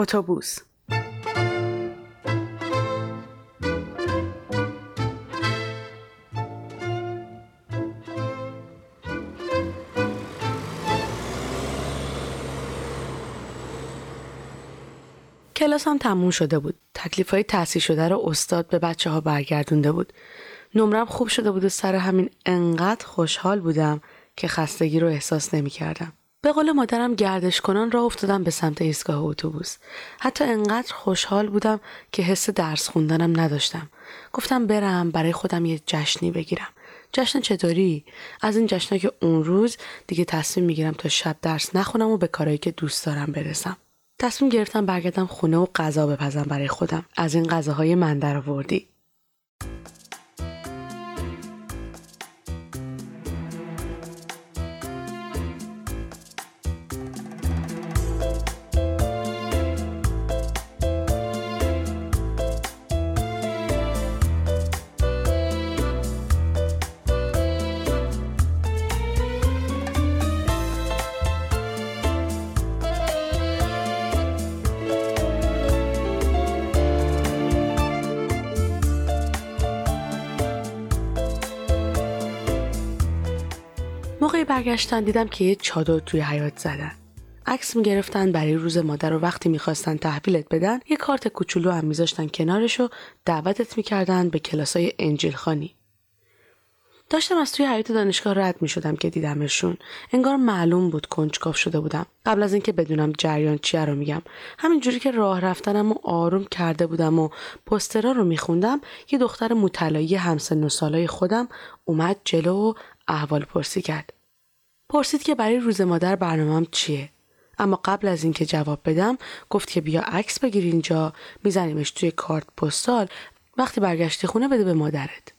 اتوبوس کلاسم تموم شده بود. تکلیف های تحصیل شده رو استاد به بچه ها برگردونده بود. نمرم خوب شده بود و سر همین انقدر خوشحال بودم که خستگی رو احساس نمی کردم. به قول مادرم گردش کنان را افتادم به سمت ایستگاه اتوبوس. حتی انقدر خوشحال بودم که حس درس خوندنم نداشتم. گفتم برم برای خودم یه جشنی بگیرم. جشن چطوری؟ از این جشنا که اون روز دیگه تصمیم می‌گیرم تا شب درس نخونم و به کارهایی که دوست دارم برسم. تصمیم گرفتم برگردم خونه و غذا بپزم برای خودم از این غذاهای من درآوردی موقعی برگشتن دیدم که یه چادر توی حیات زدن. عکس می‌گرفتن برای روز مادر و وقتی می‌خواستن تحویلت بدن یه کارت کوچولو هم میذاشتن کنارش و دعوتت می‌کردن به کلاسای انجیل خانی. داشتم از توی حیات دانشگاه رد می‌شدم که دیدمشون. انگار معلوم بود کنجکاف شده بودم. قبل از اینکه بدونم جریان چیه رو میگم. همینجوری که راه رفتنم و آروم کرده بودم و پسترا رو میخوندم یه دختر مطلعی همسن و سالای خودم اومد جلو و احوال پرسی کرد. پرسید که برای روز مادر برنامهم چیه؟ اما قبل از اینکه جواب بدم گفت که بیا عکس بگیر اینجا میزنیمش توی کارت پستال وقتی برگشتی خونه بده به مادرت.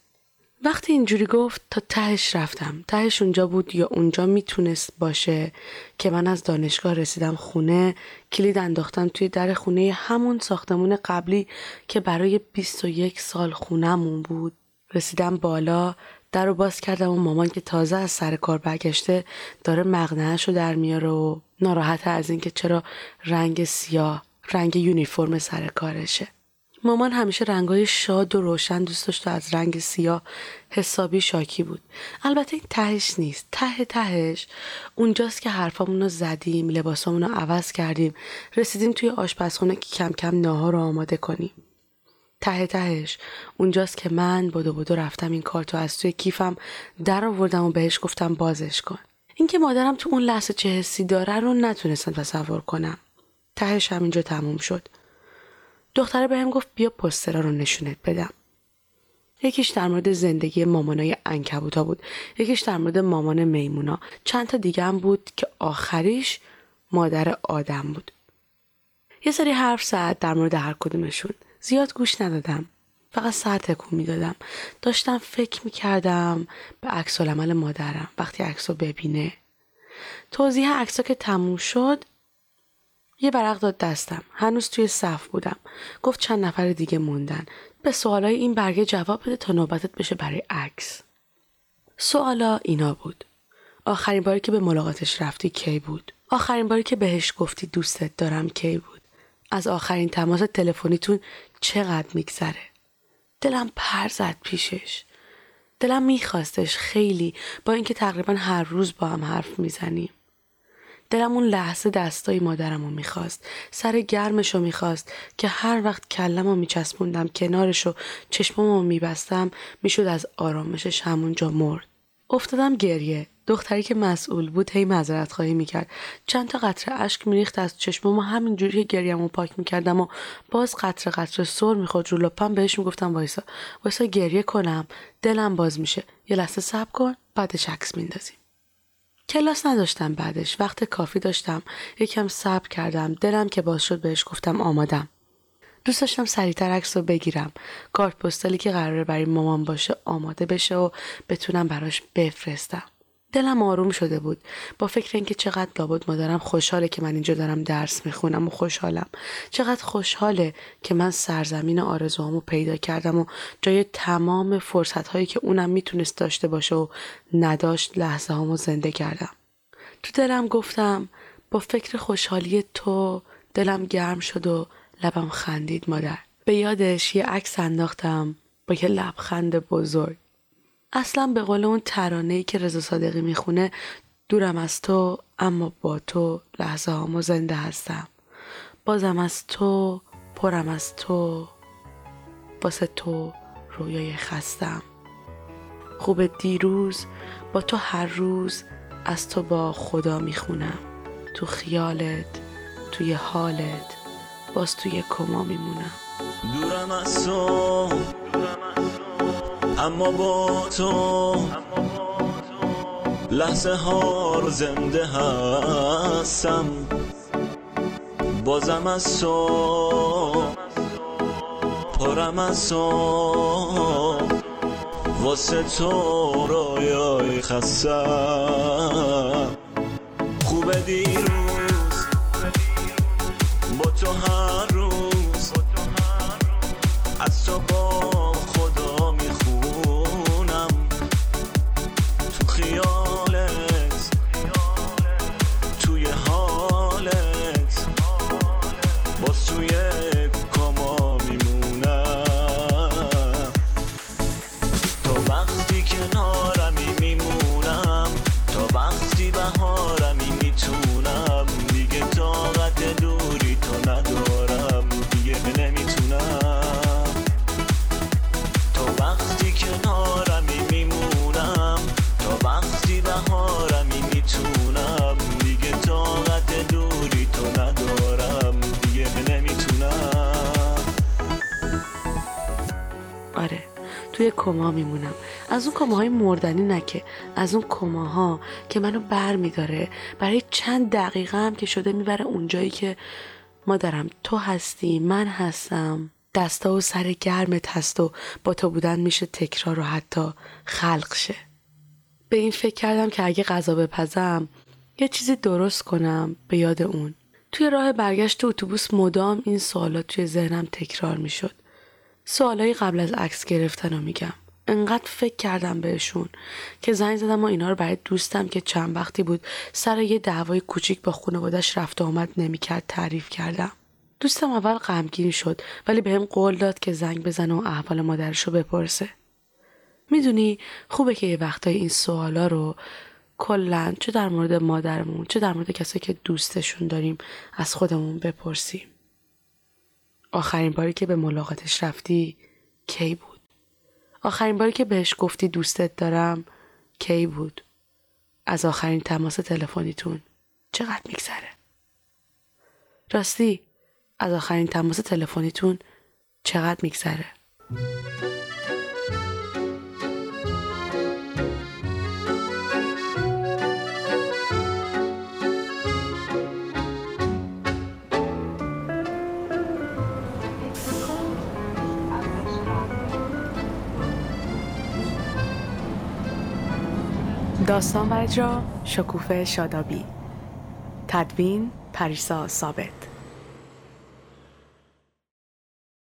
وقتی اینجوری گفت تا تهش رفتم تهش اونجا بود یا اونجا می‌تونست باشه که من از دانشگاه رسیدم خونه کلید انداختم توی در خونه همون ساختمون قبلی که برای 21 سال خونهمون بود رسیدم بالا در رو باز کردم و مامان که تازه از سر کار برگشته داره مغنهش رو در میاره و ناراحت از اینکه چرا رنگ سیاه رنگ یونیفرم سر کارشه. مامان همیشه رنگای شاد و روشن دوست داشت و از رنگ سیاه حسابی شاکی بود. البته این تهش نیست. ته تهش اونجاست که حرفامون رو زدیم لباسامون رو عوض کردیم رسیدیم توی آشپزخونه که کم کم ناهار رو آماده کنیم. ته تهش. اونجاست که من بدو بدو رفتم این کارتو از توی کیفم در آوردم و بهش گفتم بازش کن. اینکه مادرم تو اون لحظه چه حسی داره رو نتونستم تصور کنم. تهش همینجا تموم شد. دختره بهم گفت بیا پسترا رو نشونت بدم. یکیش در مورد زندگی مامانای انکبوتا بود. یکیش در مورد مامان میمونا. چند تا دیگه هم بود که آخریش مادر آدم بود. یه سری حرف زد در مورد هر کدومشون. زیاد گوش ندادم. فقط سر تکون می‌دادم. داشتم فکر می‌کردم به عکس عمل مادرم وقتی عکس رو ببینه. توضیح عکس که تموم شد یه برق داد دستم. هنوز توی صف بودم. گفت چند نفر دیگه موندن. به سوالای این برگه جواب بده تا نوبتت بشه برای عکس. سوالا اینا بود. آخرین باری که به ملاقاتش رفتی کی بود؟ آخرین باری که بهش گفتی دوستت دارم کی بود؟ از آخرین تماس تلفنیتون چقدر میگذره؟ دلم پر زد پیشش. دلم میخواستش خیلی با اینکه تقریبا هر روز با هم حرف می‌زنیم. دلم اون لحظه دستای مادرم رو می‌خواست سر گرمش رو می‌خواست که هر وقت کلم رو میچسبوندم کنارش و چشمم رو میبستم می‌شد از آرامشش همونجا مرد. افتادم گریه. دختری که مسئول بود هی معذرت خواهی می‌کرد. چند تا قطره اشک میریخت از چشمم و همینجوری که گریهمو پاک می‌کردم و باز قطره قطره سر می‌خورد. رو لپم بهش می‌گفتم وایسا وایسا گریه کنم. دلم باز میشه. یه لحظه صبر کن بعدش عکس میندازیم. کلاس نداشتم بعدش. وقت کافی داشتم. یکم صبر کردم. دلم که باز شد بهش گفتم آمادم. دوست داشتم سریعتر عکس رو بگیرم. کارت پستالی که قراره برای مامان باشه آماده بشه و بتونم براش بفرستم. دلم آروم شده بود. با فکر اینکه چقدر لابد مادرم خوشحاله که من اینجا دارم درس می‌خونم و خوشحالم. چقدر خوشحاله که من سرزمین آرزوهامو پیدا کردم و جای تمام فرصت هایی که اونم می‌تونست داشته باشه و نداشت لحظه هامو زنده کردم. تو دلم گفتم با فکر خوشحالی تو دلم گرم شد و لبم خندید مادر. به یادش یه عکس انداختم با یه لبخند بزرگ. اصلا به قول اون ترانه ای که رضا صادقی می‌خونه دورم از تو اما با تو لحظه هامو زنده هستم. بازم از تو پرم از تو واسه تو رویای خستم. خوب دیروز با تو هر روز از تو با خدا می‌خونم. تو خیالت توی حالت. باز توی کما میمونم. دورم از تو اما با تو لحظه ها زنده هستم. بازم از تو پرم از تو واسه تو رویای خستم خوب دیروز با تو هر روز از تو با خدا می‌خونم. تو خیالت توی حالت. باز توی کما میمونم. تا وقتی کنارمی میمونم تا وقتی بهارمی توی کما میمونم. از اون کماهای مردنی نکه از اون کماها که منو بر میداره برای چند دقیقه هم که شده می‌بره اونجایی که مادرم تو هستی من هستم. دستا و سر گرمت هست و با تو بودن میشه تکرار و حتی خلق شه. به این فکر کردم که اگه غذا بپزم یه چیزی درست کنم به یاد اون. توی راه برگشت تو اتوبوس مدام این سوالات توی ذهنم تکرار می‌شد. سوالای قبل از عکس گرفتن رو میگم. انقدر فکر کردم بهشون که زنگ زدم و اینا رو برای دوستم که چند وقتی بود سر یه دعوای کوچیک با خانوادش رفت و آمد نمی‌کرد تعریف کردم. دوستم اول غمگین شد ولی بهم قول داد که زنگ بزنه و احوال مادرش رو بپرسه. می‌دونی خوبه که یه وقتای این سوالا رو کلا چه در مورد مادرمون چه در مورد کسایی که دوستشون داریم از خودمون بپرسیم. آخرین باری که به ملاقاتش رفتی کی بود؟ آخرین باری که بهش گفتی دوستت دارم کی بود؟ از آخرین تماس تلفنیتون چقدر میگذره؟ راستی از آخرین تماس تلفنیتون چقدر میگذره؟ داستان و اجرا شکوفه شادابی. تدوین پریسا ثابت.